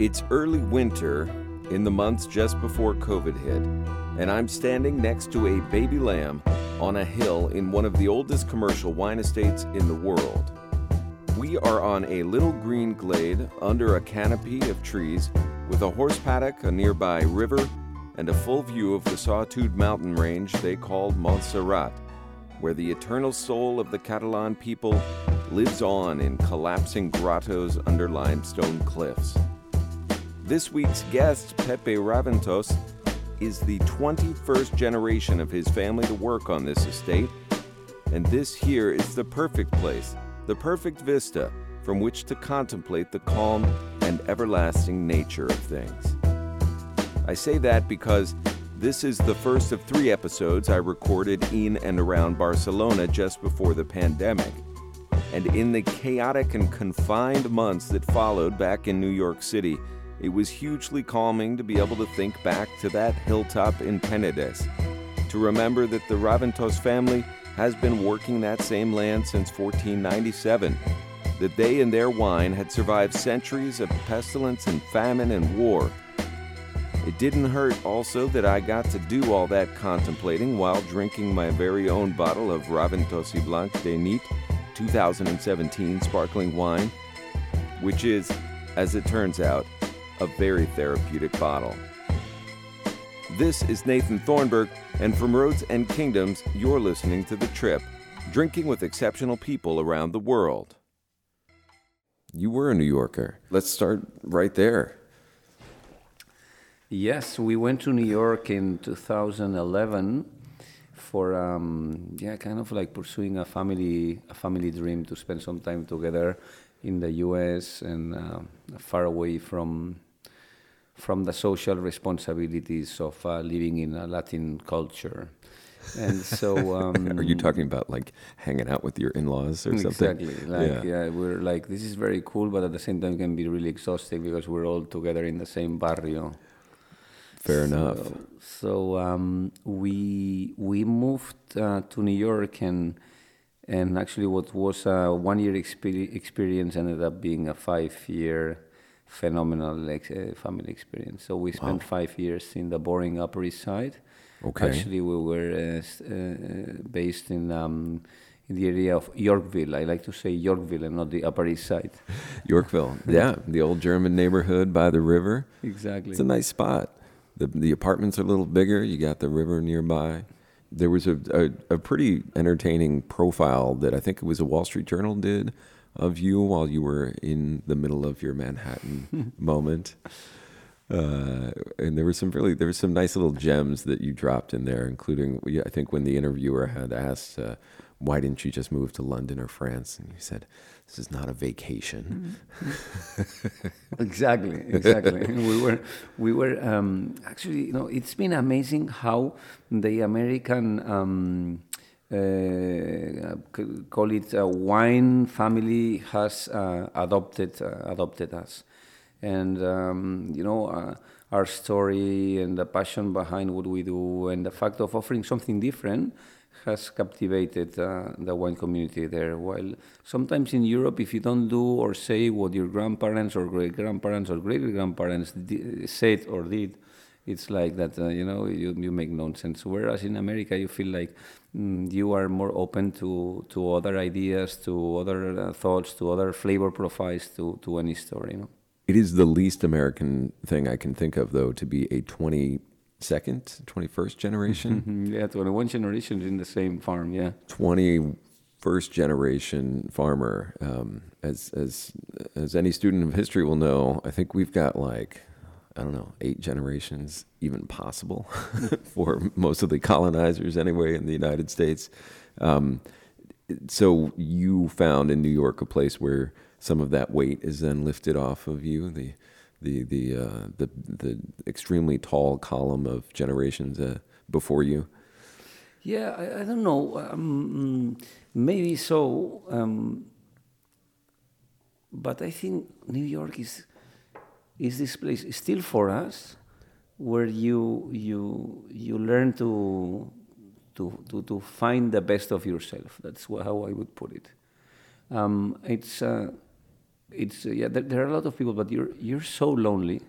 It's early winter in the months just before COVID hit, and I'm standing next to a baby lamb on a hill in one of the oldest commercial wine estates in the world. We are on a little green glade under a canopy of trees with a horse paddock, a nearby river, and a full view of the Sawtooth mountain range they call Montserrat, where the eternal soul of the Catalan people lives on in collapsing grottos under limestone cliffs. This week's guest, Pepe Raventós, is the 21st generation of his family to work on this estate, and this here is the perfect place, the perfect vista from which to contemplate the calm and everlasting nature of things. I say that because this is the first of three episodes I recorded in and around Barcelona just before the pandemic. And in the chaotic and confined months that followed back in New York City, it was hugely calming to be able to think back to that hilltop in Penedès, to remember that the Raventós family has been working that same land since 1497, that they and their wine had survived centuries of pestilence and famine and war. It didn't hurt also that I got to do all that contemplating while drinking my very own bottle of Raventós y Blanc de Nit 2017 sparkling wine, which is, as it turns out, a very therapeutic bottle. This is Nathan Thornburgh, and from Roads and Kingdoms, you're listening to The Trip, drinking with exceptional people around the world. You were a New Yorker. Let's start right there. Yes, we went to New York in 2011 for um, yeah, kind of like pursuing a family a family dream to spend some time together in the U.S. and uh, far away from from the social responsibilities of uh, living in a Latin culture. And so, um, are you talking about like hanging out with your in-laws or something? Exactly. Like, yeah. yeah, we're like this is very cool, but at the same time can be really exhausting because we're all together in the same barrio. Fair so, enough. So um, we we moved uh, to New York and and actually what was a one year exper- experience ended up being a five year phenomenal like, uh, family experience. So we spent wow. five years in the boring Upper East Side. Okay. Actually, we were uh, uh, based in. Um, in the area of Yorkville. I like to say Yorkville and not the Upper East Side. Yorkville, yeah, the old German neighborhood by the river. Exactly. It's a nice spot the the apartments are a little bigger. You got the river nearby. There was a, a, a pretty entertaining profile that I think it was a Wall Street Journal did of you while you were in the middle of your Manhattan moment. Uh, and there were some really there were some nice little gems that you dropped in there, including I think when the interviewer had asked, uh, "Why didn't you just move to London or France?" and you said, this is not a vacation. Mm-hmm. exactly, exactly. we were, we were um, actually, you know, it's been amazing how the American, um, call it a wine family, has uh, adopted uh, adopted us, and um, you know. Uh, our story and the passion behind what we do, and the fact of offering something different, has captivated uh, the wine community there. While sometimes in Europe, if you don't do or say what your grandparents or great grandparents or great grandparents said or did, it's like that, uh, you know, you, you make nonsense. Whereas in America, you feel like mm, you are more open to, to other ideas, to other uh, thoughts, to other flavor profiles, to, to any story, you know. It is the least American thing I can think of, though, to be a 20 second, 21st generation. Mm-hmm. yeah, 21 generations in the same farm, yeah. 21st generation farmer. Um, as, as, as any student of history will know, I think we've got like, I don't know, eight generations even possible for most of the colonizers anyway in the United States. Um, so you found in New York a place where some of that weight is then lifted off of you, the the the uh, the the extremely tall column of generations uh, before you? Yeah, I, I don't know. Um, maybe so, um, but I think New York is is this place still for us, where you you you learn to to to, to find the best of yourself. That's how I would put it. Um, it's. Uh, it's uh, yeah. There, there, are a lot of people, but you're you're so lonely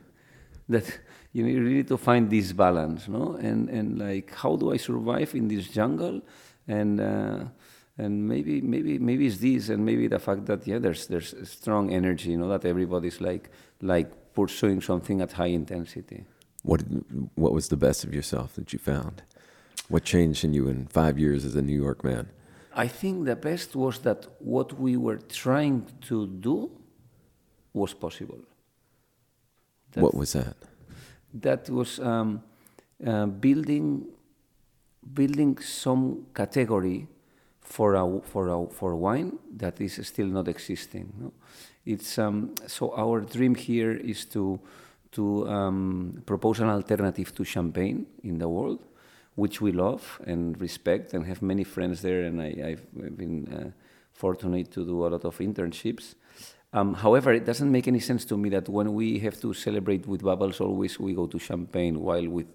that you, you really need to find this balance, no? And and like, how do I survive in this jungle? And uh, and maybe maybe maybe it's this, and maybe the fact that yeah, there's there's strong energy, you know, that everybody's like like pursuing something at high intensity. What what was the best of yourself that you found? What changed in you in five years as a New York man? I think the best was that what we were trying to do was possible. That, what was that? That was um, uh, building building some category for a for a for wine that is still not existing. No? It's um, so our dream here is to to um, propose an alternative to champagne in the world which we love and respect and have many friends there. And I, have been uh, fortunate to do a lot of internships. Um, however, it doesn't make any sense to me that when we have to celebrate with bubbles, always we go to champagne, while with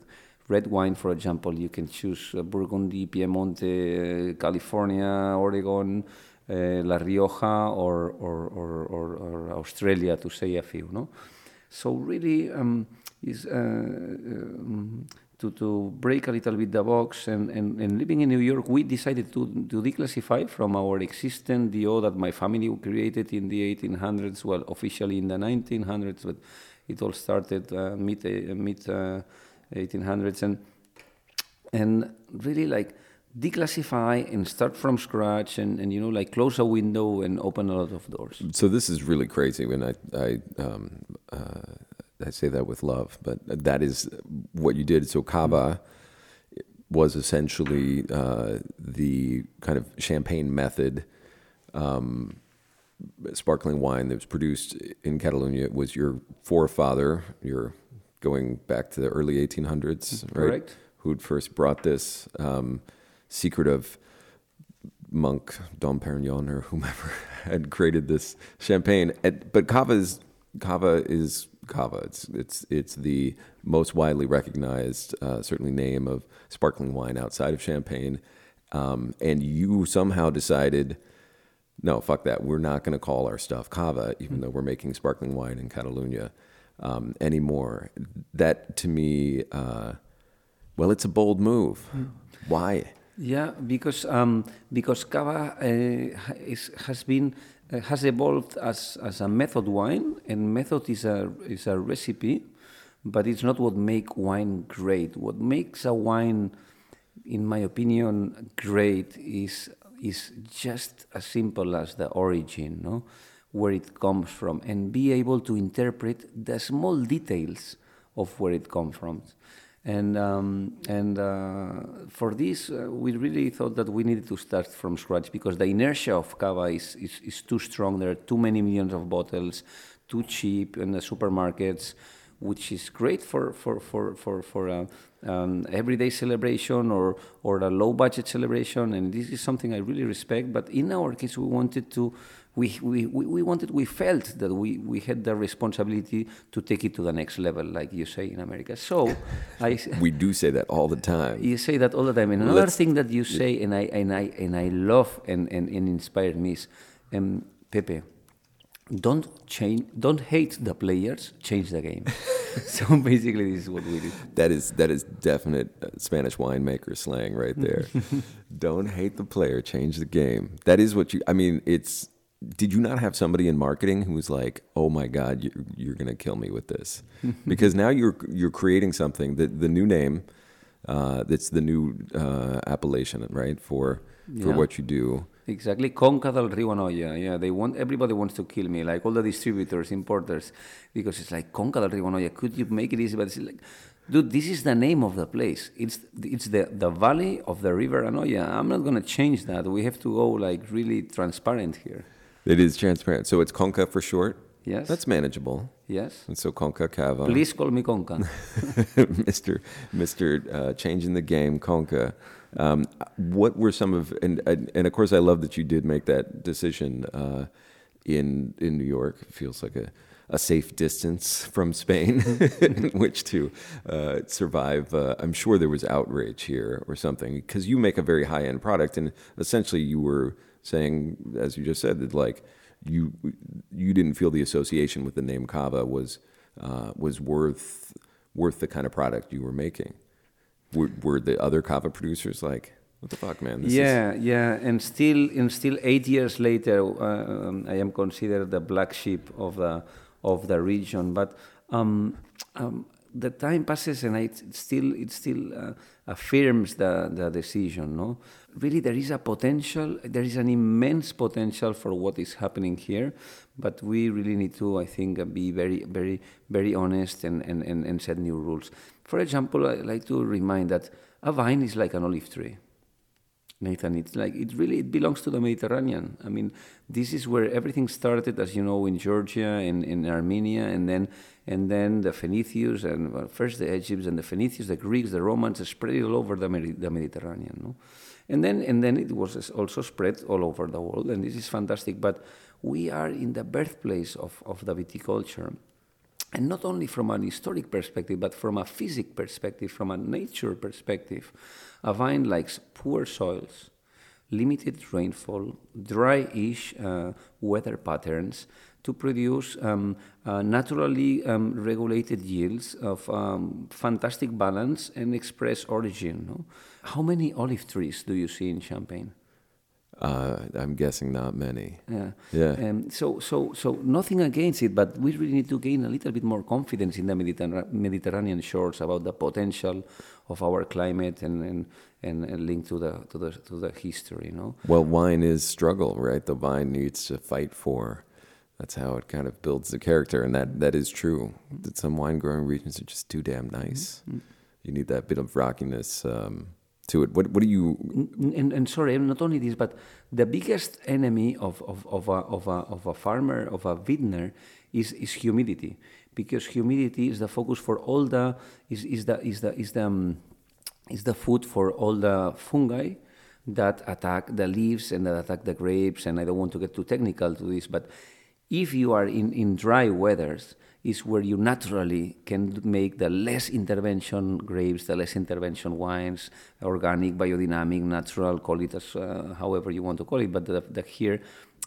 red wine, for example, you can choose uh, Burgundy, Piemonte, uh, California, Oregon, La Rioja, or, or, or, or, Australia, to say a few. No? So really, um, is uh, um, to, to break a little bit the box and, and, and living in New York, we decided to, to declassify from our existing DO that my family created in the 1800s, well, officially in the 1900s, but it all started uh, mid, uh, mid uh, 1800s. And, and really like declassify and start from scratch and, and, you know, like close a window and open a lot of doors. So this is really crazy when I, I um, uh, I say that with love, but that is what you did. So Cava was essentially uh, the kind of champagne method. Um, sparkling wine that was produced in Catalonia it was your forefather, your going back to the early 1800s, right? Correct. Who'd first brought this um, secret of monk Dom Perignon or whomever had created this champagne. But Cava is Cava is Cava. It's it's it's the most widely recognized, uh, certainly name of sparkling wine outside of Champagne. Um, and you somehow decided, no, fuck that. We're not going to call our stuff Cava, even mm though we're making sparkling wine in Catalunya um, anymore. That to me, uh, well, it's a bold move. mm Why? Yeah, because um, because Cava uh, is, has been uh, has evolved as, as a method wine, and method is a, is a recipe, but it's not what makes wine great. What makes a wine, in my opinion, great is, is just as simple as the origin, no? where it comes from, and be able to interpret the small details of where it comes from. And, um, and uh, for this, uh, we really thought that we needed to start from scratch because the inertia of cava is, is, is too strong. There are too many millions of bottles, too cheap in the supermarkets, which is great for, for, for, for, for a um, everyday celebration or, or a low budget celebration. And this is something I really respect. But in our case, we wanted to we, we, we wanted, we felt that we, we had the responsibility to take it to the next level, like you say in America. So I. we do say that all the time. You say that all the time. And another Let's, thing that you say, and I, and I, and I love and, and, and inspire me is, um, Pepe, don't change, don't hate the players, change the game. so basically, this is what we do That is that is definite uh, Spanish winemaker slang right there. don't hate the player, change the game. That is what you. I mean, it's did you not have somebody in marketing who was like, "Oh my God, you're, you're going to kill me with this," because now you're you're creating something that the new name, uh, that's the new uh, appellation, right for for yeah. what you do. Exactly, Conca del Riu Anoia. Yeah, they want everybody wants to kill me, like all the distributors, importers, because it's like Conca del Riu Anoia. Could you make it easy? But it's like, dude, this is the name of the place. It's it's the the valley of the river Anoia. I'm not gonna change that. We have to go like really transparent here. It is transparent. So it's Conca for short? Yes. That's manageable. Yes. And so Conca Cava. Please call me Conca. Mr. Mr. Uh, changing the game, Conca. Um, what were some of and and of course I love that you did make that decision uh, in in New York. It feels like a a safe distance from Spain in which to uh, survive. Uh, I'm sure there was outrage here or something because you make a very high end product, and essentially you were saying, as you just said, that like you you didn't feel the association with the name Cava was uh, was worth worth the kind of product you were making. Were, were the other Cava producers like, what the fuck, man? This yeah, is... yeah, and still, and still, eight years later, uh, um, I am considered the black sheep of the of the region. But um, um, the time passes, and it still it still uh, affirms the the decision. No, really, there is a potential. There is an immense potential for what is happening here, but we really need to, I think, be very, very, very honest and and, and, and set new rules. For example, I like to remind that a vine is like an olive tree Nathan. It's like it really it belongs to the Mediterranean. I mean, this is where everything started, as you know, in Georgia and in Armenia, and then and then the Phoenicians and well, first the Egyptians and the Phoenicians, the Greeks, the Romans spread it all over the, the Mediterranean. No? And then and then it was also spread all over the world, and this is fantastic. But we are in the birthplace of, of the viticulture. And not only from an historic perspective, but from a physic perspective, from a nature perspective. A vine likes poor soils, limited rainfall, dry-ish uh, weather patterns to produce um, uh, naturally um, regulated yields of um, fantastic balance and express origin. No? How many olive trees do you see in Champagne? Uh, I'm guessing not many. Yeah. Yeah. Um, so, so, so nothing against it, but we really need to gain a little bit more confidence in the Mediter- Mediterranean shores about the potential of our climate and, and, and, and linked to the, to the to the history. You know. Well, wine is struggle, right? The vine needs to fight for. That's how it kind of builds the character, and that, that is true. That some wine growing regions are just too damn nice. Mm-hmm. You need that bit of rockiness. Um, to it. What, what do you? And, and sorry, not only this, but the biggest enemy of, of, of, a, of, a, of a farmer, of a vintner, is, is humidity, because humidity is the focus for all the is, is the is the is the um, is the food for all the fungi that attack the leaves and that attack the grapes. And I don't want to get too technical to this, but if you are in, in dry weathers, is where you naturally can make the less intervention grapes, the less intervention wines, organic, biodynamic, natural, call it as uh, however you want to call it. But the, the here,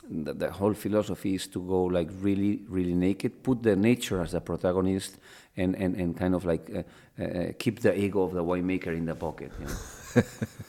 the, the, whole philosophy is to go like really, really naked, put the nature as the protagonist, and, and, and kind of like uh, uh, keep the ego of the winemaker in the pocket. You know?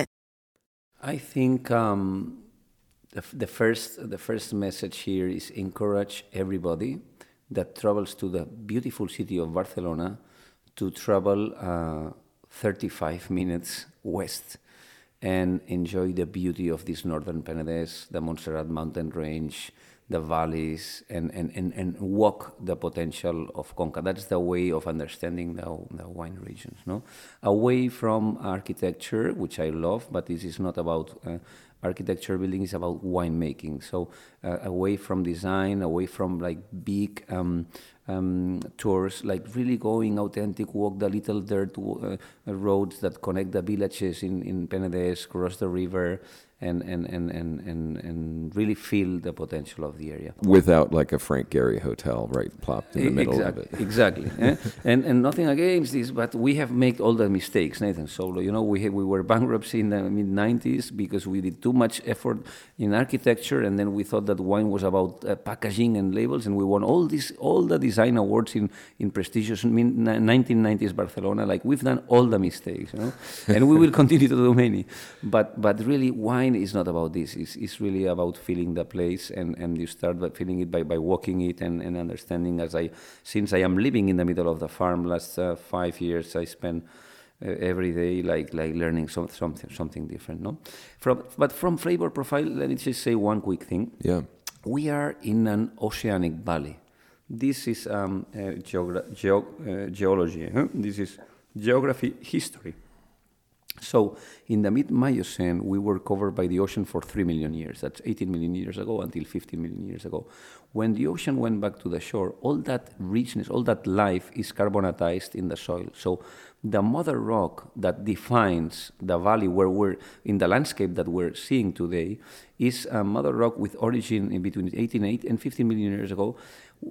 I think um, the, the, first, the first message here is encourage everybody that travels to the beautiful city of Barcelona to travel uh, 35 minutes west and enjoy the beauty of this northern Penedès, the Montserrat mountain range, the valleys and, and, and, and walk the potential of Conca. That's the way of understanding the, the wine regions. No, away from architecture, which I love, but this is not about uh, architecture building is about winemaking. So uh, away from design, away from like big um, um, tours, like really going authentic, walk the little dirt uh, roads that connect the villages in, in Penedès, cross the river, and, and, and, and, and, and really feel the potential of the area. Without like a Frank Gehry hotel right plopped in the middle exactly, of it. exactly. eh? and, and nothing against this, but we have made all the mistakes, Nathan. So, you know, we, have, we were bankruptcy in the mid 90s because we did too much effort in architecture and then we thought that wine was about uh, packaging and labels and we won all these, all the design awards in, in prestigious 1990s Barcelona. Like we've done all the mistakes, you know? and we will continue to do many. But, but really, wine wine is not about this. It's, it's really about feeling the place, and, and you start by feeling it by, by walking it and, and understanding. As I, since I am living in the middle of the farm, last uh, five years I spend uh, every day like like learning some, something something different. No, from but from flavor profile, let me just say one quick thing. Yeah, we are in an oceanic valley. This is um, uh, geogra- geo- uh, geology. Huh? This is geography history. So in the mid Miocene, we were covered by the ocean for 3 million years. That's 18 million years ago until 15 million years ago. When the ocean went back to the shore, all that richness, all that life is carbonatized in the soil. So the mother rock that defines the valley where we're in the landscape that we're seeing today is a mother rock with origin in between 18 and 15 million years ago,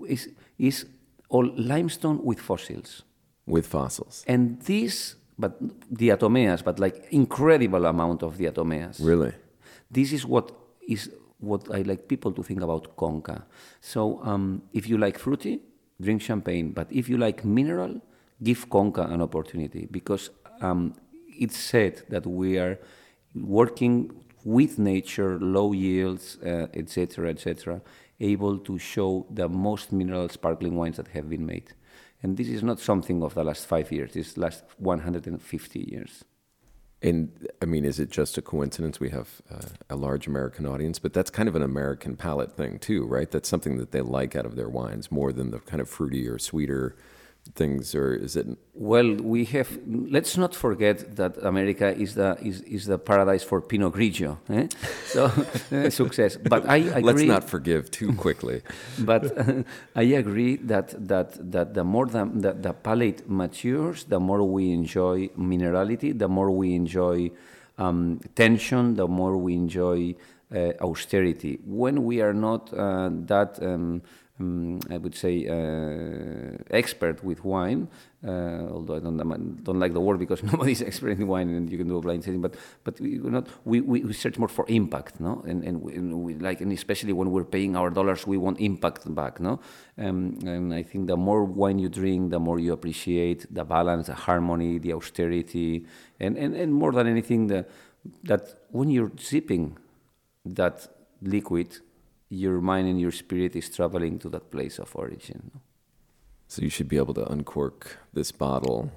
is, is all limestone with fossils. With fossils. And this but diatomeas, but like incredible amount of diatomeas. Really? This is what is what I like people to think about conca. So um, if you like fruity, drink champagne. But if you like mineral, give conca an opportunity because um, it's said that we are working with nature, low yields, etc., uh, etc., et able to show the most mineral sparkling wines that have been made. And this is not something of the last five years, this last 150 years. And I mean, is it just a coincidence we have uh, a large American audience? But that's kind of an American palate thing, too, right? That's something that they like out of their wines more than the kind of fruity or sweeter things, or is it? Well, we have. Let's not forget that America is the is, is the paradise for Pinot Grigio. Eh? So uh, success. But I agree. Let's not forgive too quickly. but uh, I agree that that that the more the, the, the palate matures, the more we enjoy minerality, the more we enjoy um, tension, the more we enjoy uh, austerity. When we are not uh, that. Um, um, I would say, uh, expert with wine. Uh, although I don't, don't like the word because nobody's expert in wine and you can do a blind tasting. But but we not we, we, search more for impact, no? And and we, and we, like and especially when we're paying our dollars, we want impact back, no? Um, and I think the more wine you drink, the more you appreciate the balance, the harmony, the austerity, and and, and more than anything, the that when you're sipping that liquid your mind and your spirit is traveling to that place of origin. So you should be able to uncork this bottle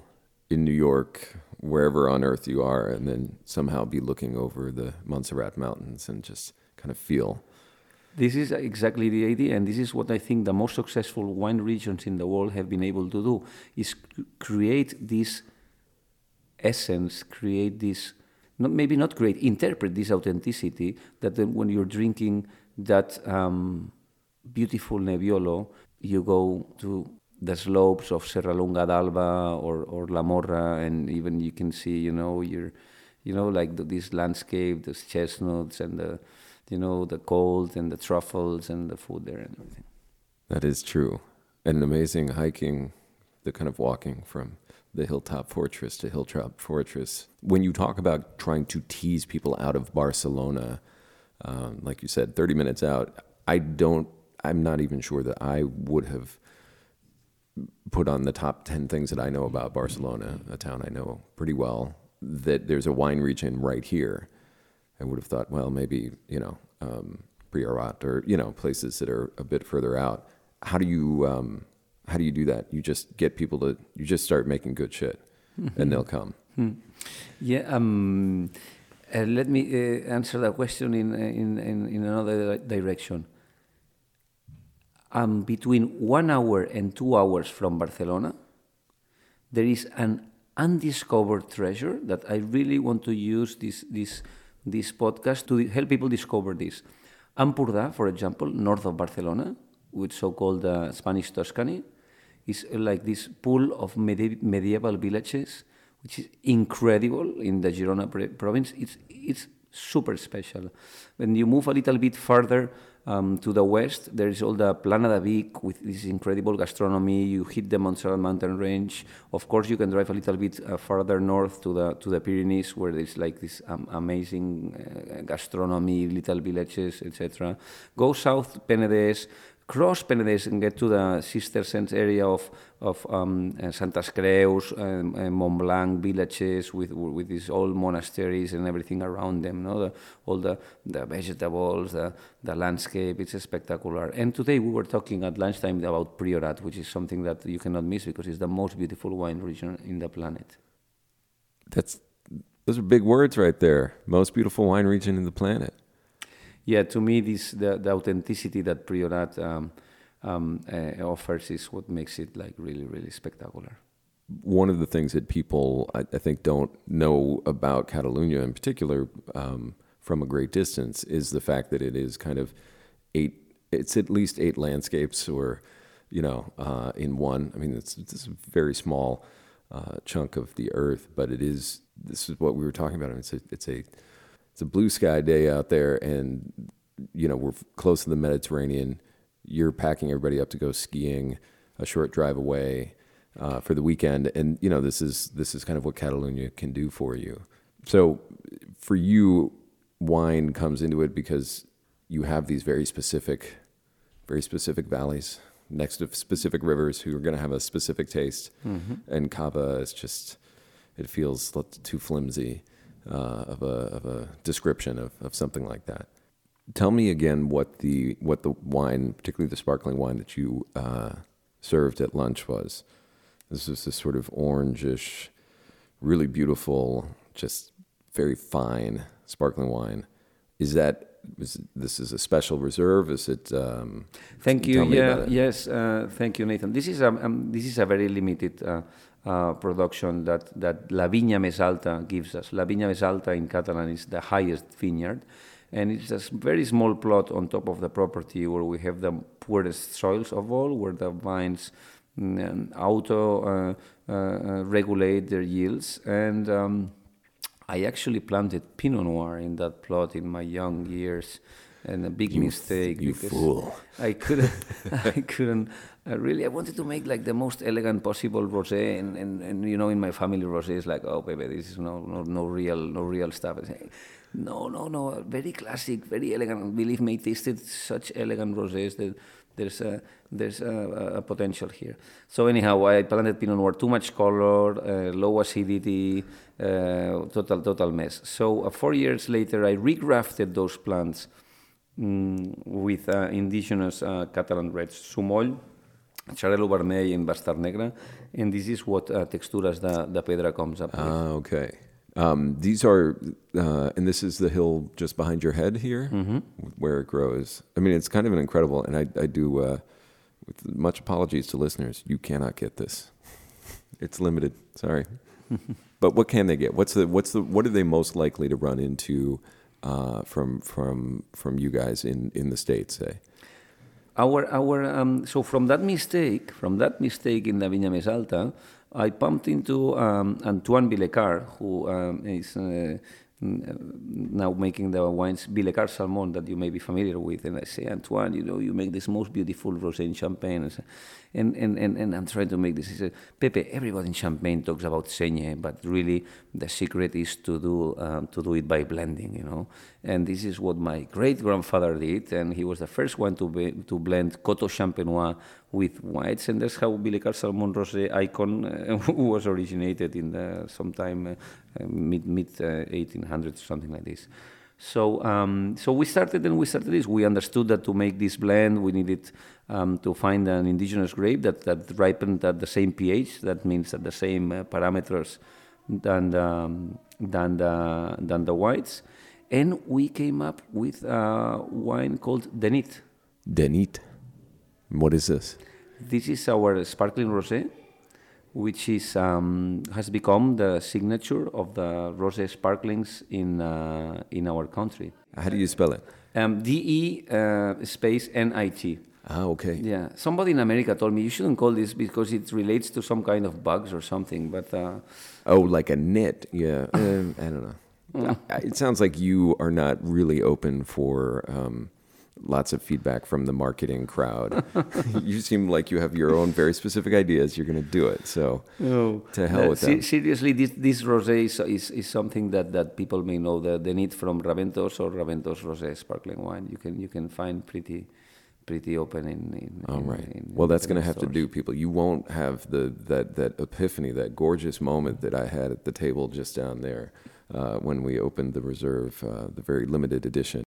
in New York, wherever on earth you are, and then somehow be looking over the Montserrat Mountains and just kind of feel. This is exactly the idea, and this is what I think the most successful wine regions in the world have been able to do: is create this essence, create this, not, maybe not create, interpret this authenticity that then when you're drinking that um, beautiful Nebbiolo, you go to the slopes of Serralunga d'Alba or, or La Morra, and even you can see, you know, your, you know, like the, this landscape, the chestnuts and the, you know, the cold and the truffles and the food there and everything. That is true. And amazing hiking, the kind of walking from the hilltop fortress to hilltop fortress. When you talk about trying to tease people out of Barcelona, um, like you said, 30 minutes out, I don't, I'm not even sure that I would have put on the top 10 things that I know about Barcelona, a town I know pretty well, that there's a wine region right here. I would have thought, well, maybe, you know, um, Priorat or, you know, places that are a bit further out. How do you, um, how do you do that? You just get people to, you just start making good shit and they'll come. Hmm. Yeah. Um, let me uh, answer that question in, uh, in, in, in another direction. Um, between one hour and two hours from Barcelona, there is an undiscovered treasure that I really want to use this, this, this podcast to help people discover this. Ampurdá, for example, north of Barcelona, with so-called uh, Spanish Tuscany, is like this pool of medi medieval villages which is incredible in the Girona province. It's, it's super special. When you move a little bit further um, to the west, there is all the Plana de Vic with this incredible gastronomy. You hit the Montserrat mountain range. Of course, you can drive a little bit uh, further north to the to the Pyrenees, where there's like this um, amazing uh, gastronomy, little villages, etc. Go south, Penedès, cross Penedès and get to the Cistercian area of of um, uh, Santes Creus, um, uh, Montblanc villages with with these old monasteries and everything around them. No, the, all the the vegetables, the the landscape. It's spectacular. And today we were talking at lunchtime about Priorat, which is something that you cannot miss because it's the most beautiful wine region in the planet. That's those are big words right there. Most beautiful wine region in the planet yeah, to me, this the, the authenticity that Priorat um, um, uh, offers is what makes it like really, really spectacular. one of the things that people, I, I think, don't know about Catalunya in particular um, from a great distance is the fact that it is kind of eight, it's at least eight landscapes or, you know, uh, in one. I mean, it's, it's a very small uh, chunk of the earth, but it is, this is what we were talking about. It's a, it's a, it's a blue sky day out there and, you know, we're close to the Mediterranean. You're packing everybody up to go skiing a short drive away uh, for the weekend, and you know this is this is kind of what Catalonia can do for you. So for you, wine comes into it because you have these very specific, very specific valleys next to specific rivers who are going to have a specific taste, mm-hmm. and cava is just it feels too flimsy uh, of a of a description of, of something like that. Tell me again what the what the wine, particularly the sparkling wine that you uh, served at lunch was. This is this sort of orangish, really beautiful, just very fine sparkling wine. Is that is this is a special reserve? Is it? Um, thank you. Yeah. Yes. Uh, thank you, Nathan. This is a um, this is a very limited uh, uh, production that that La Viña Més Alta gives us. La Viña Més Alta in Catalan is the highest vineyard, and it's a very small plot on top of the property where we have the poorest soils of all, where the vines mm, auto uh, uh, uh, regulate their yields. And um, I actually planted Pinot Noir in that plot in my young years, and a big you mistake. you fool! I couldn't. I couldn't. I really, I wanted to make like the most elegant possible rosé, and, and, and you know, in my family, rosé is like, oh, baby, this is no no, no real no real stuff. No, no, no. Very classic, very elegant. Believe me, it tasted such elegant rosés that there's a there's a, a, potential here. So anyhow, I planted Pinot Noir. Too much color, uh, low acidity, uh, total total mess. So uh, four years later, I regrafted those plants mm, with uh, indigenous uh, Catalan reds, Sumoll, Xarel·lo vermell, and Bastard negre, and this is what uh, Texturas de, de Pedra comes up with. Ah, okay. Um, these are, uh, and this is the hill just behind your head here, mm-hmm. where it grows. I mean, it's kind of an incredible, and I, I do, uh, with much apologies to listeners, you cannot get this. It's limited. Sorry, but what can they get? What's the what's the what are they most likely to run into uh, from from from you guys in in the states? Say. Our our um, so from that mistake, from that mistake in the Viña Més Alta, I bumped into um, Antoine Billecart, who um, is uh, now making the wines Billecart Salmon that you may be familiar with. And I say, Antoine, you know, you make this most beautiful rosé in Champagne. And, and, and, and I'm trying to make this. He said, Pepe, everybody in Champagne talks about saignée, but really the secret is to do, um, to do it by blending, you know. And this is what my great grandfather did. And he was the first one to, be, to blend Coteaux Champenois with whites, and that's how Billecart Salmon Rosé icon uh, was originated in the sometime uh, mid mid uh, 1800s, something like this. So um, so we started and we started this. We understood that to make this blend, we needed um, to find an indigenous grape that that ripened at the same pH. That means at the same uh, parameters than the, um, than the than the whites. And we came up with a wine called De Nit. Denit. What is this? This is our sparkling rosé, which is um, has become the signature of the rosé sparklings in uh, in our country. How do you spell it? Um, D E uh, space N I T. Ah, okay. Yeah, somebody in America told me you shouldn't call this because it relates to some kind of bugs or something. But uh, oh, like a knit. Yeah, um, I don't know. It sounds like you are not really open for. Um, lots of feedback from the marketing crowd. you seem like you have your own very specific ideas. You're going to do it. So oh, to hell uh, with that. Seriously, this, this rosé is, is, is, something that, that people may know the, the need from Raventos or Raventos rosé sparkling wine. You can you can find pretty pretty open in. in All right. In, well, that's going to have to do, people. You won't have the that that epiphany, that gorgeous moment that I had at the table just down there uh, when we opened the reserve, uh, the very limited edition.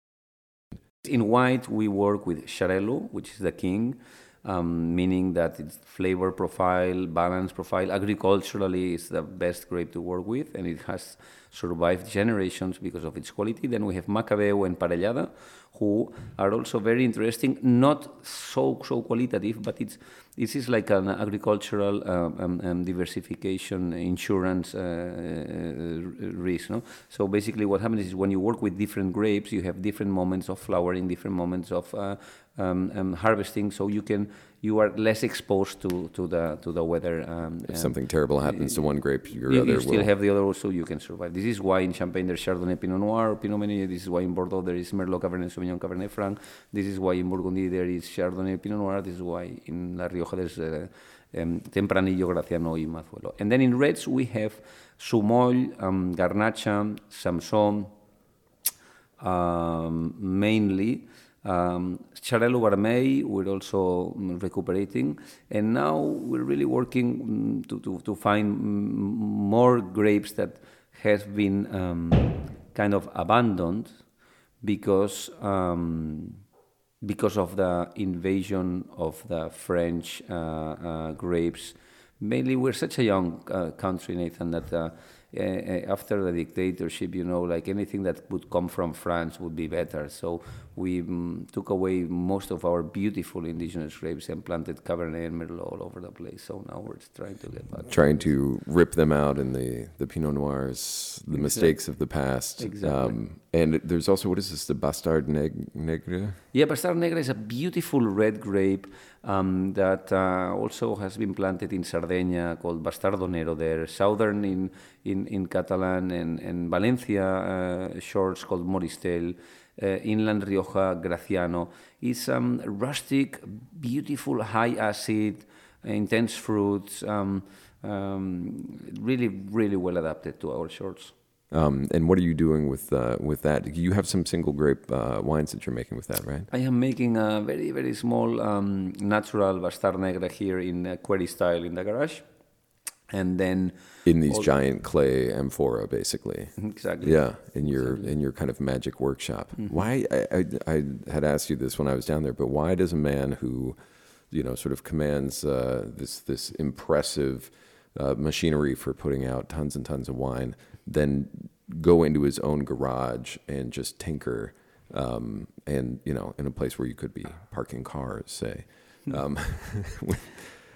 In white, we work with Xarel·lo, which is the king, um, meaning that its flavor profile, balance profile, agriculturally is the best grape to work with, and it has survived generations because of its quality. Then we have Macabeu and Parellada, who are also very interesting, not so so qualitative, but it's this is like an agricultural um, um, um diversification insurance uh, uh, risk. No? So basically, what happens is when you work with different grapes, you have different moments of flowering, different moments of uh, um, um, harvesting, so you can you are less exposed to, to the to the weather. Um, if something terrible happens to one grape, your you, other you still will. have the other, so you can survive. This is why in Champagne there's Chardonnay, Pinot Noir, Pinot Meunier. This is why in Bordeaux there is Merlot, Cabernet Sauvignon, Cabernet Franc. This is why in Burgundy there is Chardonnay, Pinot Noir. This is why in La Rioja there's uh, um, Tempranillo, Graciano, y Mazuelo. And then in reds we have Sumoll, um, Garnacha, Samsó, um, mainly. Um, we're also mm, recuperating, and now we're really working mm, to, to, to find more grapes that have been um, kind of abandoned because um, because of the invasion of the French uh, uh, grapes. Mainly, we're such a young uh, country, Nathan, that uh, after the dictatorship, you know, like anything that would come from France would be better. So we um, took away most of our beautiful indigenous grapes and planted Cabernet and Merlot all over the place. So now we're trying to get back. Trying to rip them out in the, the Pinot Noirs, the exactly. mistakes of the past. Exactly. Um, and there's also, what is this, the Bastard Negre? Yeah, Bastard Negre is a beautiful red grape um, that uh, also has been planted in Sardinia called Bastardo Nero there, southern in, in, in Catalan and, and Valencia uh, called Moristel uh, inland Rioja Graciano. It's um, rustic, beautiful, high acid, intense fruits, um, um, really, really well adapted to our shores. Um, and what are you doing with uh, with that? You have some single grape uh, wines that you're making with that, right? I am making a very very small um, natural Bastard Negre here in uh, qvevri style in the garage and then in these giant clay amphora basically exactly yeah in your exactly. in your kind of magic workshop mm-hmm. why I, I, I, had asked you this when i was down there but why does a man who you know sort of commands uh, this this impressive uh, machinery for putting out tons and tons of wine then go into his own garage and just tinker um, and you know in a place where you could be parking cars say um,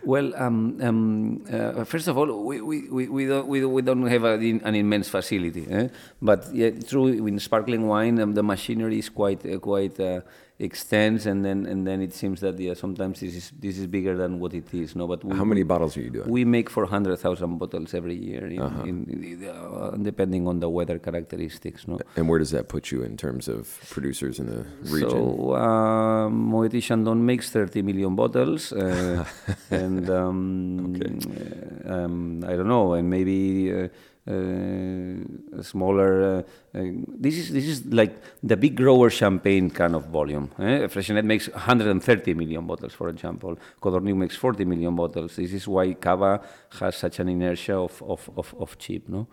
Well, um, um, uh, first of all, we, we, we, don't, we, we don't have a, an immense facility, eh? but yeah, true, in sparkling wine, um, the machinery is quite, uh, quite uh, extends, and then and then it seems that yeah, sometimes this is this is bigger than what it is. No, but we, how many bottles are you doing? We make four hundred thousand bottles every year, in, uh-huh. in, in, uh, depending on the weather characteristics. No, and where does that put you in terms of producers in the region? So uh, Moët Chandon makes thirty million bottles, uh, and um, okay. um, I don't know, and maybe. Uh, smaller. Uh, uh, this is this is like the big grower champagne kind of volume. Eh? Freixenet makes 130 million bottles, for example. Codorniu makes 40 million bottles. This is why Cava has such an inertia of of, of, of cheap. No.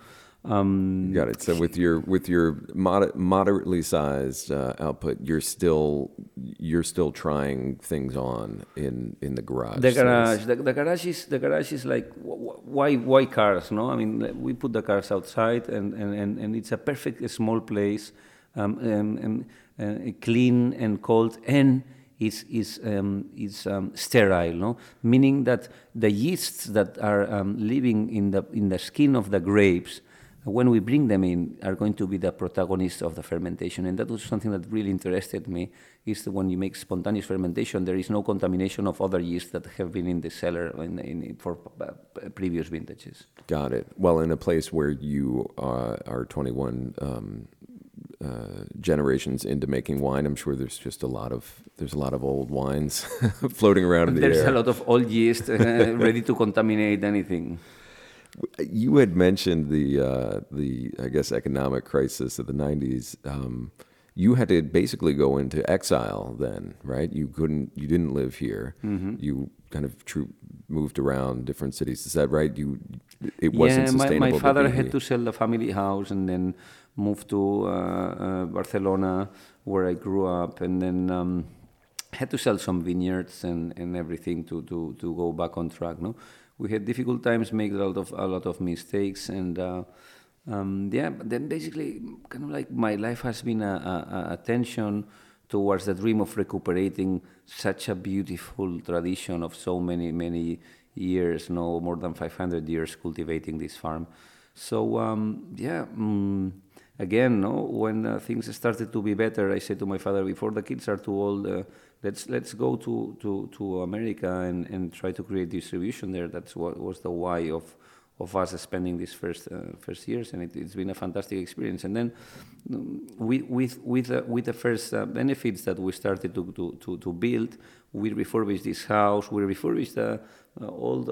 Um, Got it. So with your with your moder- moderately sized uh, output, you're still you're still trying things on in in the garage. The garage, the, the, garage is the garage is like why why cars? No, I mean we put the cars outside, and and, and, and it's a perfect small place, um, and, and uh, clean and cold, and is is um, is um, sterile, no? Meaning that the yeasts that are um, living in the in the skin of the grapes when we bring them in, are going to be the protagonists of the fermentation. And that was something that really interested me, is that when you make spontaneous fermentation, there is no contamination of other yeasts that have been in the cellar in, in, for uh, previous vintages. Got it. Well, in a place where you uh, are 21 um, uh, generations into making wine, I'm sure there's just a lot of there's a lot of old wines floating around in the there's air. There's a lot of old yeast uh, ready to contaminate anything. You had mentioned the uh, the I guess economic crisis of the '90s. Um, you had to basically go into exile then, right? You couldn't, you didn't live here. Mm-hmm. You kind of moved around different cities. Is that right? You, it wasn't yeah, sustainable. My, my father had to sell the family house and then moved to uh, uh, Barcelona, where I grew up, and then um, had to sell some vineyards and, and everything to, to, to go back on track. No, we had difficult times, made a lot of a lot of mistakes, and uh, um, yeah. Then basically, kind of like my life has been a, a, a tension towards the dream of recuperating such a beautiful tradition of so many many years, no more than 500 years cultivating this farm. So um, yeah. Mm, again, no, when uh, things started to be better, I said to my father, before the kids are too old, uh, let's let's go to, to, to America and, and try to create distribution there. That's what was the why of of us spending these first uh, first years, and it, has been a fantastic experience. And then, um, with with with, uh, with the first uh, benefits that we started to, to, to, to, build, we refurbished this house. We refurbished the uh, old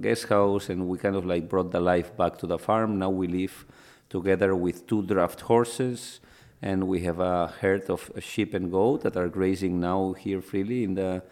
guest house, and we kind of like brought the life back to the farm. Now we live together with two draft horses, and we have a herd of sheep and goat that are grazing now here freely in the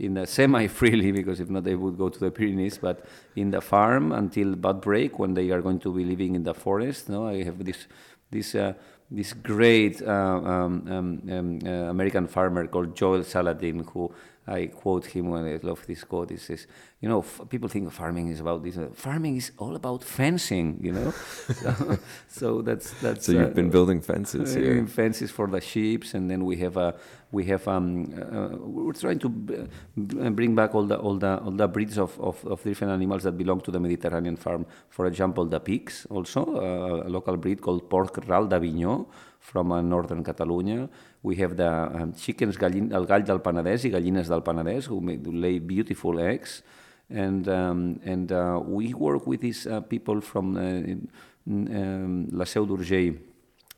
in the semi-freely because if not they would go to the Pyrenees, but in the farm until bud break when they are going to be living in the forest. No, I have this this uh, this great uh, um, um, um, uh, American farmer called Joel Salatin who I quote him when I love this quote. He says, "You know, f- people think farming is about this. Uh, farming is all about fencing. You know, so, so, that's that's. So you've uh, been building fences uh, here. Fences for the sheep, and then we have a we have um uh, we're trying to b- b- bring back all the all the all the breeds of, of, of, different animals that belong to the Mediterranean farm. For example, the pigs, also uh, a local breed called Porc Ral d'Avinyó from uh, northern Catalonia. We have the um, chickens, gallin, el gall del Penedès i gallines del Penedès, who make, lay beautiful eggs. And, um, and uh, we work with these uh, people from uh, um, La Seu d'Urgell,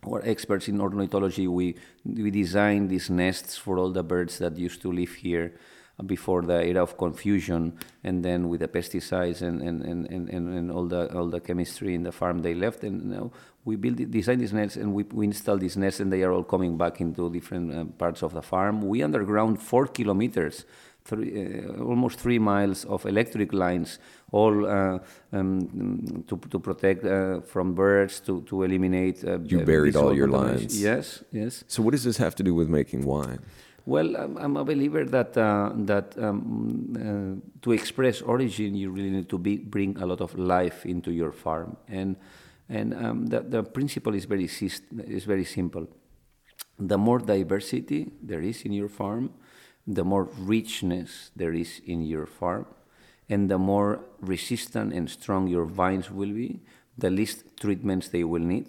who are experts in ornithology. We, we design these nests for all the birds that used to live here before the era of confusion, and then with the pesticides and, and, and, and, and all the all the chemistry in the farm they left, and you know, we build design these nets and we, we install these nets, and they are all coming back into different uh, parts of the farm. We underground four kilometers. Three, uh, almost three miles of electric lines, all uh, um, to, to protect uh, from birds, to, to eliminate. Uh, you buried all your lines. Yes, yes. So, what does this have to do with making wine? Well, I'm, I'm a believer that uh, that um, uh, to express origin, you really need to be, bring a lot of life into your farm, and and um, the, the principle is very is very simple. The more diversity there is in your farm, the more richness there is in your farm, and the more resistant and strong your vines will be, the least treatments they will need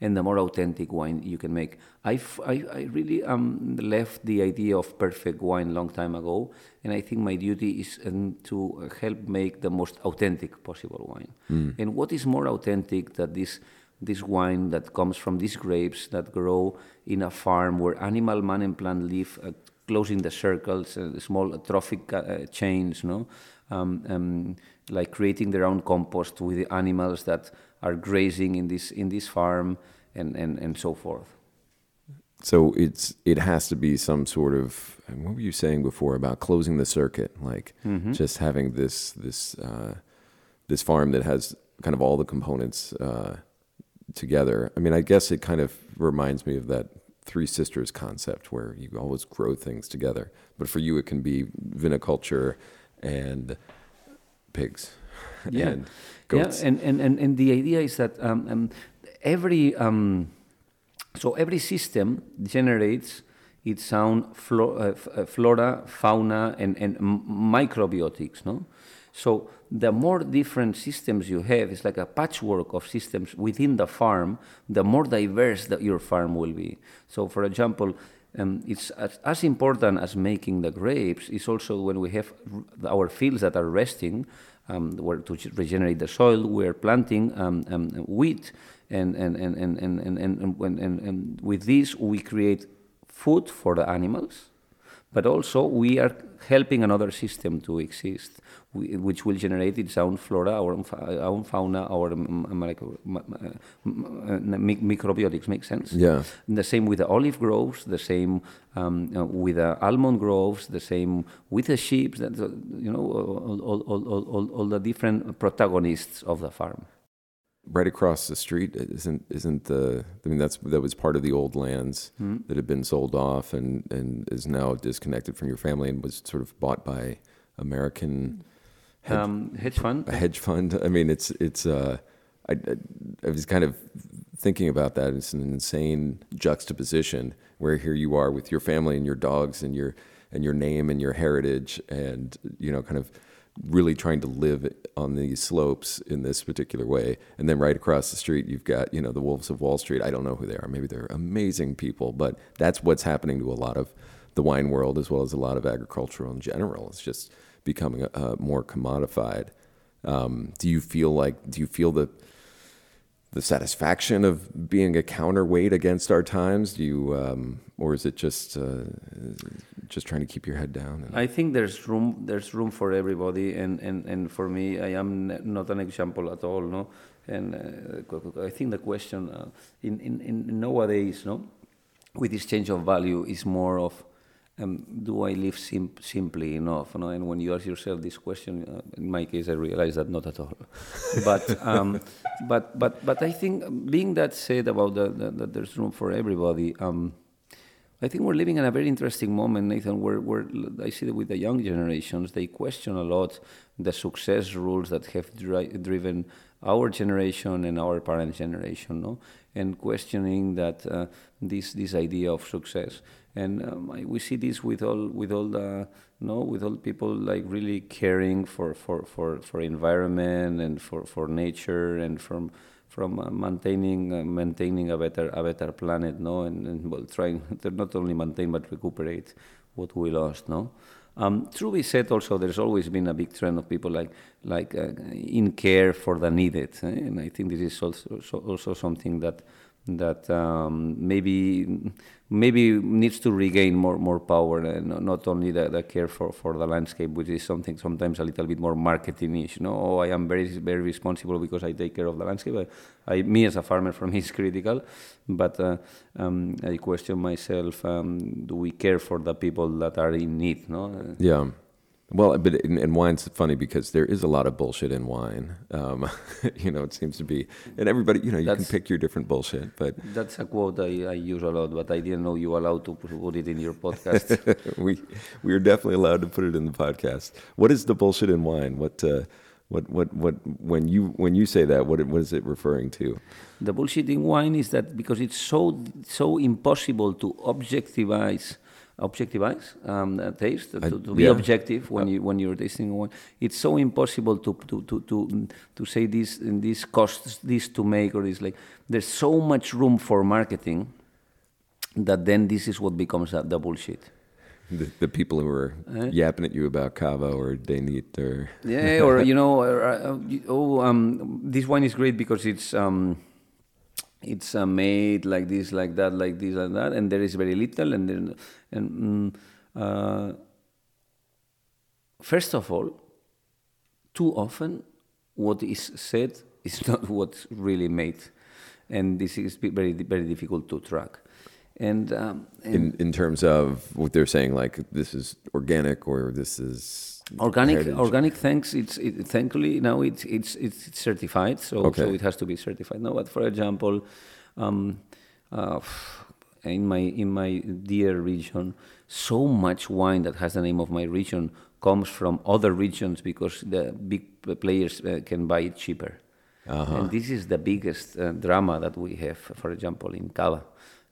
and the more authentic wine you can make. I've, I, I really um, left the idea of perfect wine long time ago, and I think my duty is um, to help make the most authentic possible wine. Mm. And what is more authentic than this? This wine that comes from these grapes that grow in a farm where animal, man, and plant live uh, closing the circles, uh, small trophic uh, chains, no, um, um, like creating their own compost with the animals that are grazing in this in this farm and, and, and so forth. So it's it has to be some sort of what were you saying before about closing the circuit, like mm-hmm. just having this this uh, this farm that has kind of all the components uh, together. I mean, I guess it kind of reminds me of that three sisters concept where you always grow things together. But for you, it can be viniculture and pigs. Yeah. and goats. Yeah, and, and, and, and the idea is that um, um, every um, so every system generates its own flo- uh, uh flora, fauna, and, and microbiotics. No, so the more different systems you have, it's like a patchwork of systems within the farm. The more diverse that your farm will be. So, for example. Um, it's as, as, important as making the grapes is also when we have our fields that are resting um, where to regenerate the soil, we're planting um, um, wheat, and and, and, and, and, and, and, and, and with this we create food for the animals, but also we are helping another system to exist, which will generate its own flora, our own, fauna, our microbiotics. Make sense? Yeah. The same with the olive groves, the same um, uh, with the almond groves, the same with the sheep. That you know, all, all, all, all, all the different protagonists of the farm right across the street isn't isn't the I mean that's that was part of the old lands mm-hmm. that had been sold off and and is now disconnected from your family and was sort of bought by American hedge, um, hedge fund a hedge fund I mean it's it's uh I, I was kind of thinking about that. It's an insane juxtaposition where here you are with your family and your dogs and your and your name and your heritage and you know kind of really trying to live on these slopes in this particular way. And then right across the street, you've got, you know, the Wolves of Wall Street. I don't know who they are. Maybe they're amazing people, but that's what's happening to a lot of the wine world as well as a lot of agricultural in general. It's just becoming uh, more commodified. Um, do you feel like, do you feel the, the satisfaction of being a counterweight against our times? Do you, um, or is it just uh, just trying to keep your head down? I think there's room there's room for everybody, and, and, and for me, I am not an example at all, no. And uh, I think the question uh, in, in in nowadays, no, with this change of value is more of um, do I live sim- simply enough? No? And when you ask yourself this question, uh, in my case, I realize that not at all. but, um, but, but, but I think, being that said about the, the, that there's room for everybody, um, I think we're living in a very interesting moment, Nathan, where, where I see that with the young generations, they question a lot the success rules that have dri- driven our generation and our parents' generation, no? and questioning that uh, this this idea of success. And um, we see this with all with all the no with all people like really caring for for for, for environment and for, for nature and from from uh, maintaining uh, maintaining a better a better planet no and, and well trying to not only maintain but recuperate what we lost no um, true be said also there's always been a big trend of people like like uh, in care for the needed eh? and I think this is also also something that that um, maybe maybe needs to regain more more power and not only the, the care for, for the landscape, which is something sometimes a little bit more marketingish. You know, oh, I am very very responsible because I take care of the landscape. I, I me as a farmer, for me, is critical, but uh, um, I question myself: um, Do we care for the people that are in need? No. Yeah. Well, but in, in, wine's funny because there is a lot of bullshit in wine. Um, you know, it seems to be, and everybody, you know, you that's, can pick your different bullshit. But that's a quote I, I, use a lot, but I didn't know you were allowed to put it in your podcast. we we are definitely allowed to put it in the podcast. What is the bullshit in wine? What uh, what what what when you when you say that, what what is it referring to? The bullshit in wine is that because it's so so impossible to objectivize objectivize um, taste, to, to be yeah. objective when you when you're tasting one. It's so impossible to to to to, to say this and this costs this to make or this like. There's so much room for marketing that then this is what becomes the bullshit. The, the, people who are uh, yapping at you about cava or De Nit or yeah or you know or, uh, oh um, this wine is great because it's um, it's uh, made like this, like that, like this, like that, and there is very little. And then, and mm, uh, first of all, too often, what is said is not what's really made, and this is very very difficult to track. And, um, and in in terms of what they're saying, like this is organic or this is organic heritage. organic thanks it's it, thankfully now it's it's it's certified so okay. so it has to be certified now but for example um, uh, in my in my dear region so much wine that has the name of my region comes from other regions because the big players uh, can buy it cheaper uh-huh. and this is the biggest uh, drama that we have for example in cava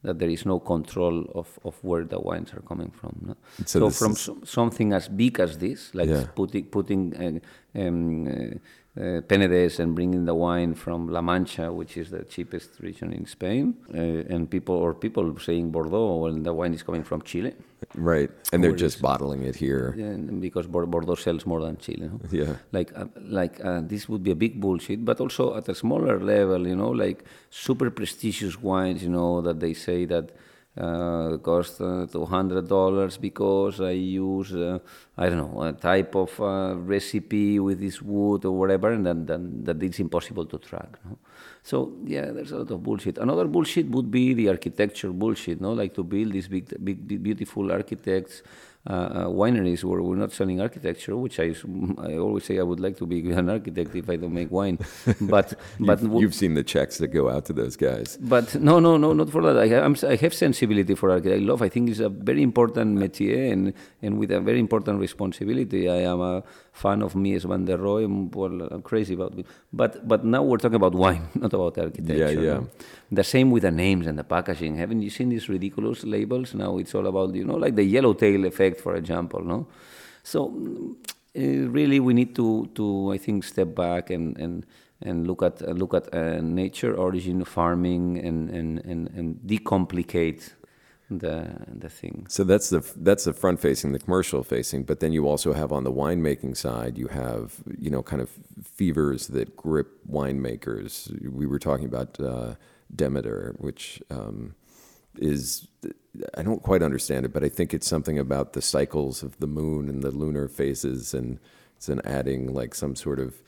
that there is no control of, of where the wines are coming from. No? So, so from so, something as big as this, like yeah. putting putting uh, um, uh, Penedès and bringing the wine from La Mancha, which is the cheapest region in Spain, uh, and people or people saying Bordeaux when the wine is coming from Chile. Right, and they're just bottling it here. Yeah, because Bordeaux sells more than Chile. No? Yeah, like uh, like uh, this would be a big bullshit, but also at a smaller level, you know, like super prestigious wines, you know, that they say that uh, cost uh, $200 because I use, uh, I don't know, a type of uh, recipe with this wood or whatever, and then, then that it's impossible to track. No? So, yeah, there's a lot of bullshit. Another bullshit would be the architecture bullshit, no? Like to build these big, big, beautiful architects Uh, uh, wineries where we're not selling architecture, which I, I always say I would like to be an architect if I don't make wine. But but you've, you've seen the checks that go out to those guys. But no, no, no, not for that. I have, I have sensibility for architecture. I love. I think it's a very important métier and and with a very important responsibility. I am a fan of me Mies van der Rohe. Well, I'm crazy about it. But but now we're talking about wine, not about architecture. Yeah, yeah. No? The same with the names and the packaging. Haven't you seen these ridiculous labels? Now it's all about you know like the yellowtail effect, for example. No, so uh, really we need to to I think step back and and and look at uh, look at uh, nature origin farming and and and, and decomplicate the the thing. So that's the that's the front facing, the commercial facing. But then you also have on the winemaking side, you have you know kind of fevers that grip winemakers. We were talking about uh, Demeter, which um, is I don't quite understand it, but I think it's something about the cycles of the moon and the lunar phases, and it's an adding like some sort of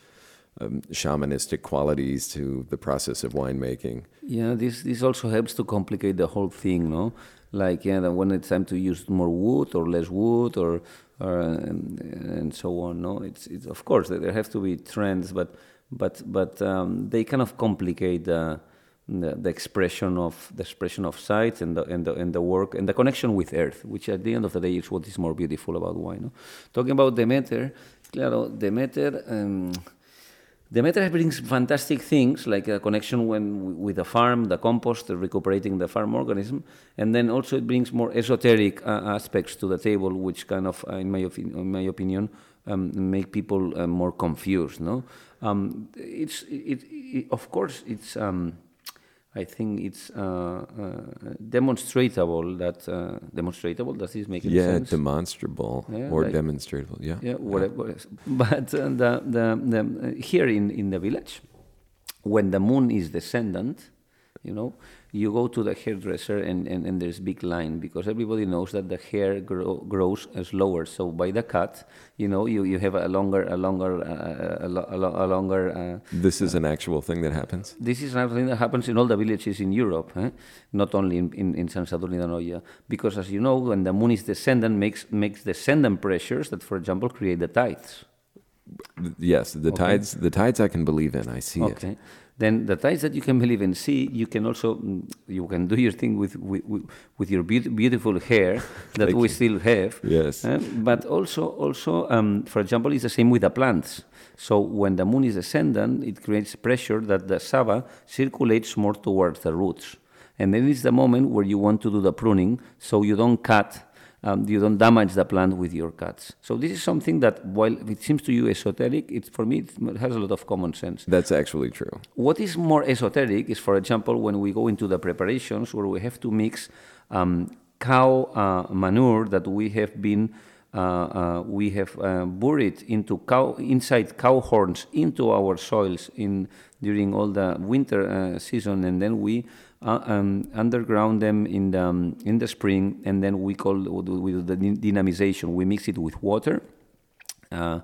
um, shamanistic qualities to the process of winemaking. Yeah, this this also helps to complicate the whole thing, no? Like yeah, when it's time to use more wood or less wood or or and, and so on. No, it's it's of course there have to be trends, but but but um, they kind of complicate the, the, the expression of the expression of site and the, and the and the work and the connection with earth, which at the end of the day is what is more beautiful about wine. No? Talking about Demeter, claro, Demeter. Um, Demeter brings fantastic things like a connection when, with the farm, the compost, the recuperating the farm organism, and then also it brings more esoteric uh, aspects to the table, which kind of, uh, in, my in my opinion, um, make people uh, more confused. No, um, it's it, it, of course it's. Um, I think it's uh, uh, demonstrable that uh, demonstrable. Does this make yeah, sense? demonstrable yeah, or like, demonstrable. Yeah, yeah, whatever. But uh, the, the, the, here in in the village, when the moon is descendant, you know, you go to the hairdresser and, and, and there's big line because everybody knows that the hair grow, grows slower. So by the cut, you know, you, you have a longer, a longer, uh, a, a, a, longer. Uh, this is an actual thing that happens. This is something that happens in all the villages in Europe, eh? not only in, in, in San Sadurní d'Anoia. Because as you know, when the moon is descendant, makes makes descendant pressures that, for example, create the tides. Yes, the okay. tides. The tides I can believe in. I see okay. it then the tides that you can believe and see, you can also mm, you can do your thing with with, with your be beautiful hair that we still have. Yes. Uh, but also also um, for example, it's the same with the plants. So when the moon is ascendant, it creates pressure that the saba circulates more towards the roots, and then it's the moment where you want to do the pruning, so you don't cut um, you don't damage the plant with your cuts. So this is something that, while it seems to you esoteric, it's for me it has a lot of common sense. That's actually true. What is more esoteric is, for example, when we go into the preparations where we have to mix um, cow uh, manure that we have been uh, uh, we have uh, buried into cow inside cow horns into our soils in during all the winter uh, season, and then we uh, um, underground them in the, um, in the spring, and then we call with the dynamization. We mix it with water, uh,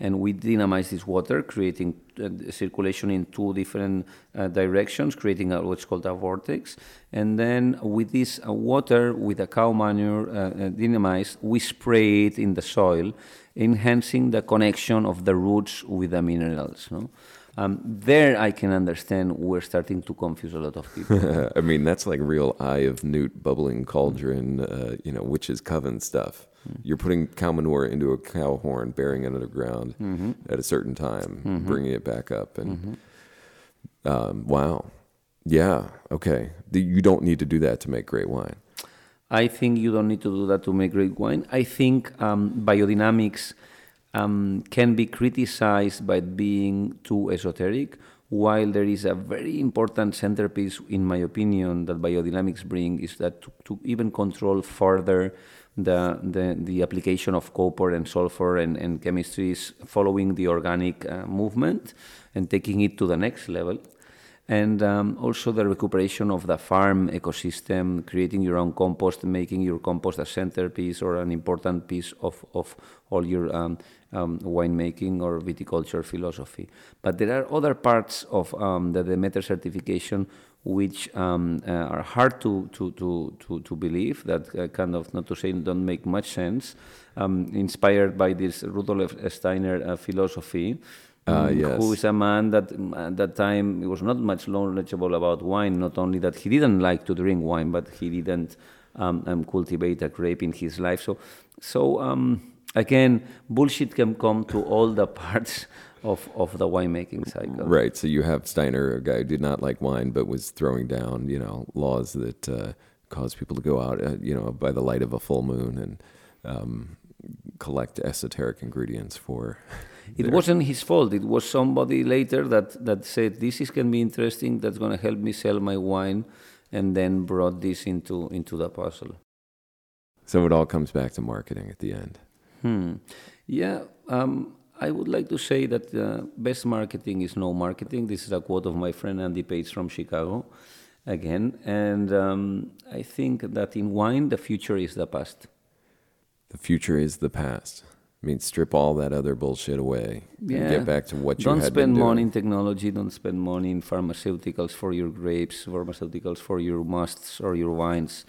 and we dynamize this water, creating uh, circulation in two different uh, directions, creating a, what's called a vortex. And then with this uh, water, with the cow manure dynamized, we spray it in the soil, enhancing the connection of the roots with the minerals. No? Um, there, I can understand we're starting to confuse a lot of people. I mean, that's like real eye of newt, bubbling cauldron, uh, you know, witch's coven stuff. Mm. You're putting cow manure into a cow horn, burying it underground mm-hmm. at a certain time, mm-hmm. bringing it back up, and mm-hmm. um, wow, yeah, okay. The, you don't need to do that to make great wine. I think you don't need to do that to make great wine. I think um, biodynamics um, can be criticized by being too esoteric, while there is a very important centerpiece, in my opinion, that biodynamics bring is that to, to even control further the, the, the, application of copper and sulfur and, and chemistries following the organic uh, movement and taking it to the next level. And um, also the recuperation of the farm ecosystem, creating your own compost, making your compost a centerpiece or an important piece of, of all your um, um, winemaking or viticulture philosophy. But there are other parts of um, the Demeter certification which um, uh, are hard to, to, to, to, to believe, that uh, kind of, not to say don't make much sense, um, inspired by this Rudolf Steiner uh, philosophy. Uh, mm, yes. Who is a man that at that time he was not much knowledgeable about wine. Not only that he didn't like to drink wine, but he didn't um, um, cultivate a grape in his life. So, so um, again, bullshit can come to all the parts of, of the winemaking cycle. Right. So you have Steiner, a guy who did not like wine, but was throwing down, you know, laws that uh, cause people to go out, uh, you know, by the light of a full moon and um, collect esoteric ingredients for. It wasn't his fault. It was somebody later that, that said, "This is can be interesting. That's going to help me sell my wine," and then brought this into into the puzzle. So it all comes back to marketing at the end. Hmm. Yeah. Um, I would like to say that uh, best marketing is no marketing. This is a quote of my friend Andy Page from Chicago, again. And um, I think that in wine, the future is the past. The future is the past. I mean, strip all that other bullshit away. and Yeah. Get back to what you don't had been spend money in technology. Don't spend money in pharmaceuticals for your grapes, pharmaceuticals for your musts or your wines.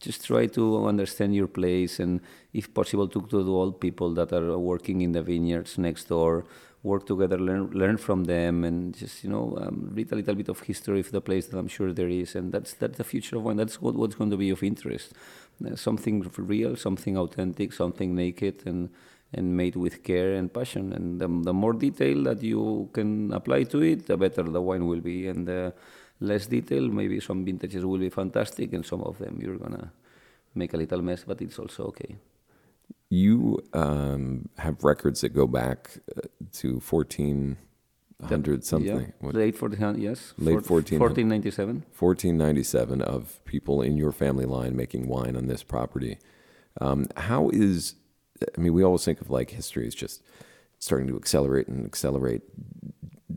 Just try to understand your place and, if possible, talk to the old people that are working in the vineyards next door. Work together, learn learn from them, and just you know um, read a little bit of history of the place that I'm sure there is, and that's that's the future of wine. That's what, what's going to be of interest. Uh, something real, something authentic, something naked, and and made with care and passion. And the, the more detail that you can apply to it, the better the wine will be. And the less detail, maybe some vintages will be fantastic, and some of them you're gonna make a little mess, but it's also okay. You um, have records that go back uh, to 1400 something. Yeah. Late 1400, yes. Late 1400. 1497. 1497 of people in your family line making wine on this property. Um, how is, I mean, we always think of like history is just starting to accelerate and accelerate.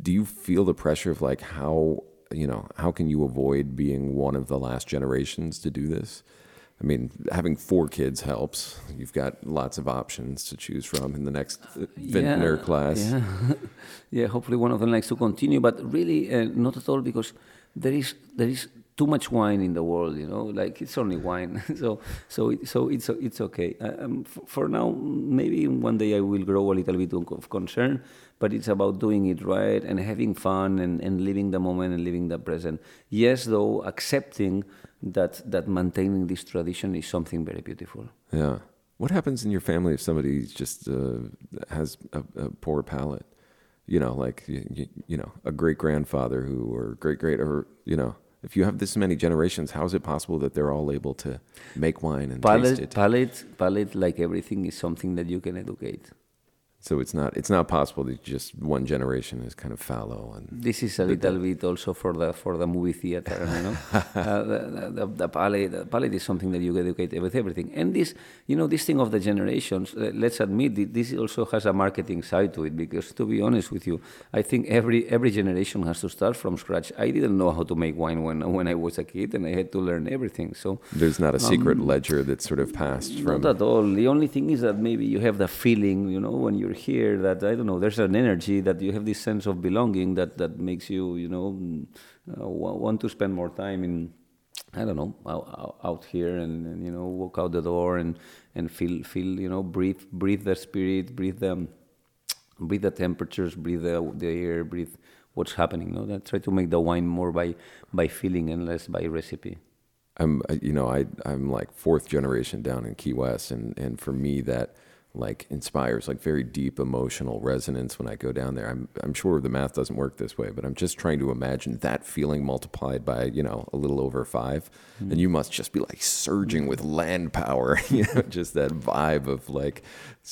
Do you feel the pressure of like how, you know, how can you avoid being one of the last generations to do this? I mean, having four kids helps. You've got lots of options to choose from in the next uh, vintner class. Yeah, yeah. Hopefully, one of them likes to continue, but really, uh, not at all, because there is there is too much wine in the world. You know, like it's only wine, so so it, so it's it's okay. Uh, Um, for now, maybe one day I will grow a little bit of concern, but it's about doing it right and having fun and, and living the moment and living the present. Yes, though, accepting that that maintaining this tradition is something very beautiful. Yeah. What happens in your family if somebody just uh, has a, a poor palate? You know, like you, you, you know, a great grandfather who, or great great, or you know, if you have this many generations, how is it possible that they're all able to make wine and taste Palate, it? palate, palate, like everything, is something that you can educate. So it's not it's not possible that just one generation is kind of fallow and This is a little bit also for the for the movie theater, you know. uh, the, the, the palette, the palette is something that you educate with everything, and this, you know, this thing of the generations. Uh, let's admit it, this also has a marketing side to it because, to be honest with you, I think every every generation has to start from scratch. I didn't know how to make wine when when I was a kid, and I had to learn everything. So there's not a secret ledger that's sort of passed from Not at all. The only thing is that maybe you have the feeling, you know, when you're here, that I don't know, there's an energy that you have this sense of belonging that that makes you, you know, mm, uh, want to spend more time in, I don't know, out, out here and, and you know, walk out the door and and feel feel, you know, breathe breathe the spirit, breathe the breathe the temperatures, breathe the, the air, breathe what's happening. No, that try to make the wine more by by feeling and less by recipe. I'm you know I I'm like fourth generation down in Key West and and for me that like inspires like very deep emotional resonance when I go down there. I'm I'm sure the math doesn't work this way, but I'm just trying to imagine that feeling multiplied by, you know, a little over 5 and you must just be like surging with land power, you know, just that vibe of like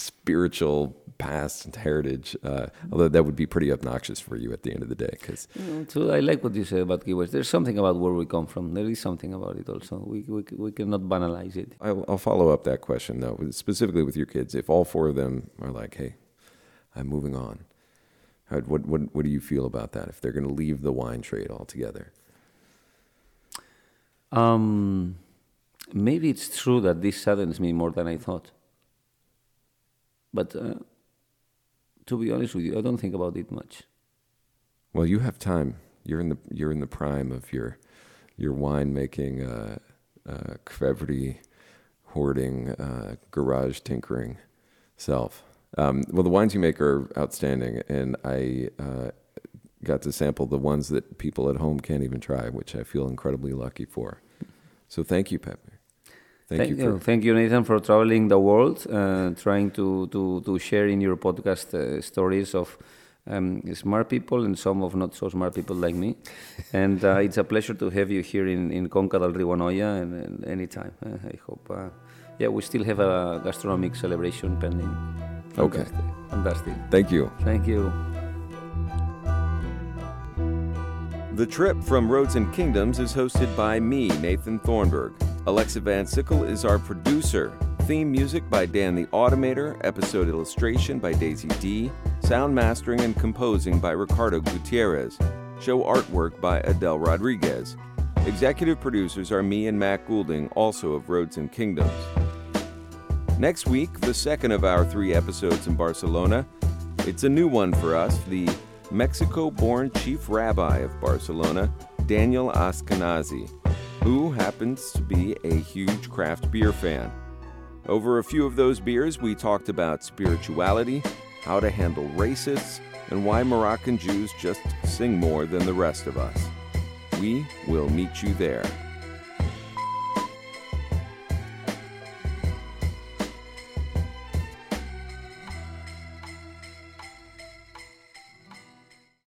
spiritual past and heritage. Uh, although that would be pretty obnoxious for you at the end of the day cuz Mm, So I like what you said about Key West. There's something about where we come from. There is something about it also. We we, we cannot banalize it. I'll, I'll follow up that question though, specifically with your kids. If all four of them are like, "Hey, I'm moving on," how, what what what do you feel about that? If they're going to leave the wine trade altogether? Um, maybe it's true that this saddens me more than I thought. But uh, to be honest with you, I don't think about it much. Well, you have time. You're in the you're in the prime of your your wine making, uh, uh, hoarding, uh, garage tinkering self. Um, well, the wines you make are outstanding, and I uh, got to sample the ones that people at home can't even try, which I feel incredibly lucky for. So thank you, Pepe. Thank, thank you, thank you, Nathan, for traveling the world, uh, trying to, to, to share in your podcast uh, stories of um, smart people and some of not so smart people like me. and uh, it's a pleasure to have you here in, in Conca del Riu Anoia and, and anytime. Uh, I hope, uh, yeah, we still have a gastronomic celebration pending. Okay. Fantastic. Thank you. Thank you. The trip from Roads and Kingdoms is hosted by me, Nathan Thornburgh. Alexa Van Sickle is our producer. Theme music by Dan the Automator, episode illustration by Daisy D, sound mastering and composing by Ricardo Gutierrez, show artwork by Adele Rodriguez. Executive producers are me and Matt Goulding, also of Roads and Kingdoms. Next week, the second of our three episodes in Barcelona. It's a new one for us, the Mexico born chief rabbi of Barcelona, Daniel Ashkenazi, who happens to be a huge craft beer fan. Over a few of those beers, we talked about spirituality, how to handle racists, and why Moroccan Jews just sing more than the rest of us. We will meet you there.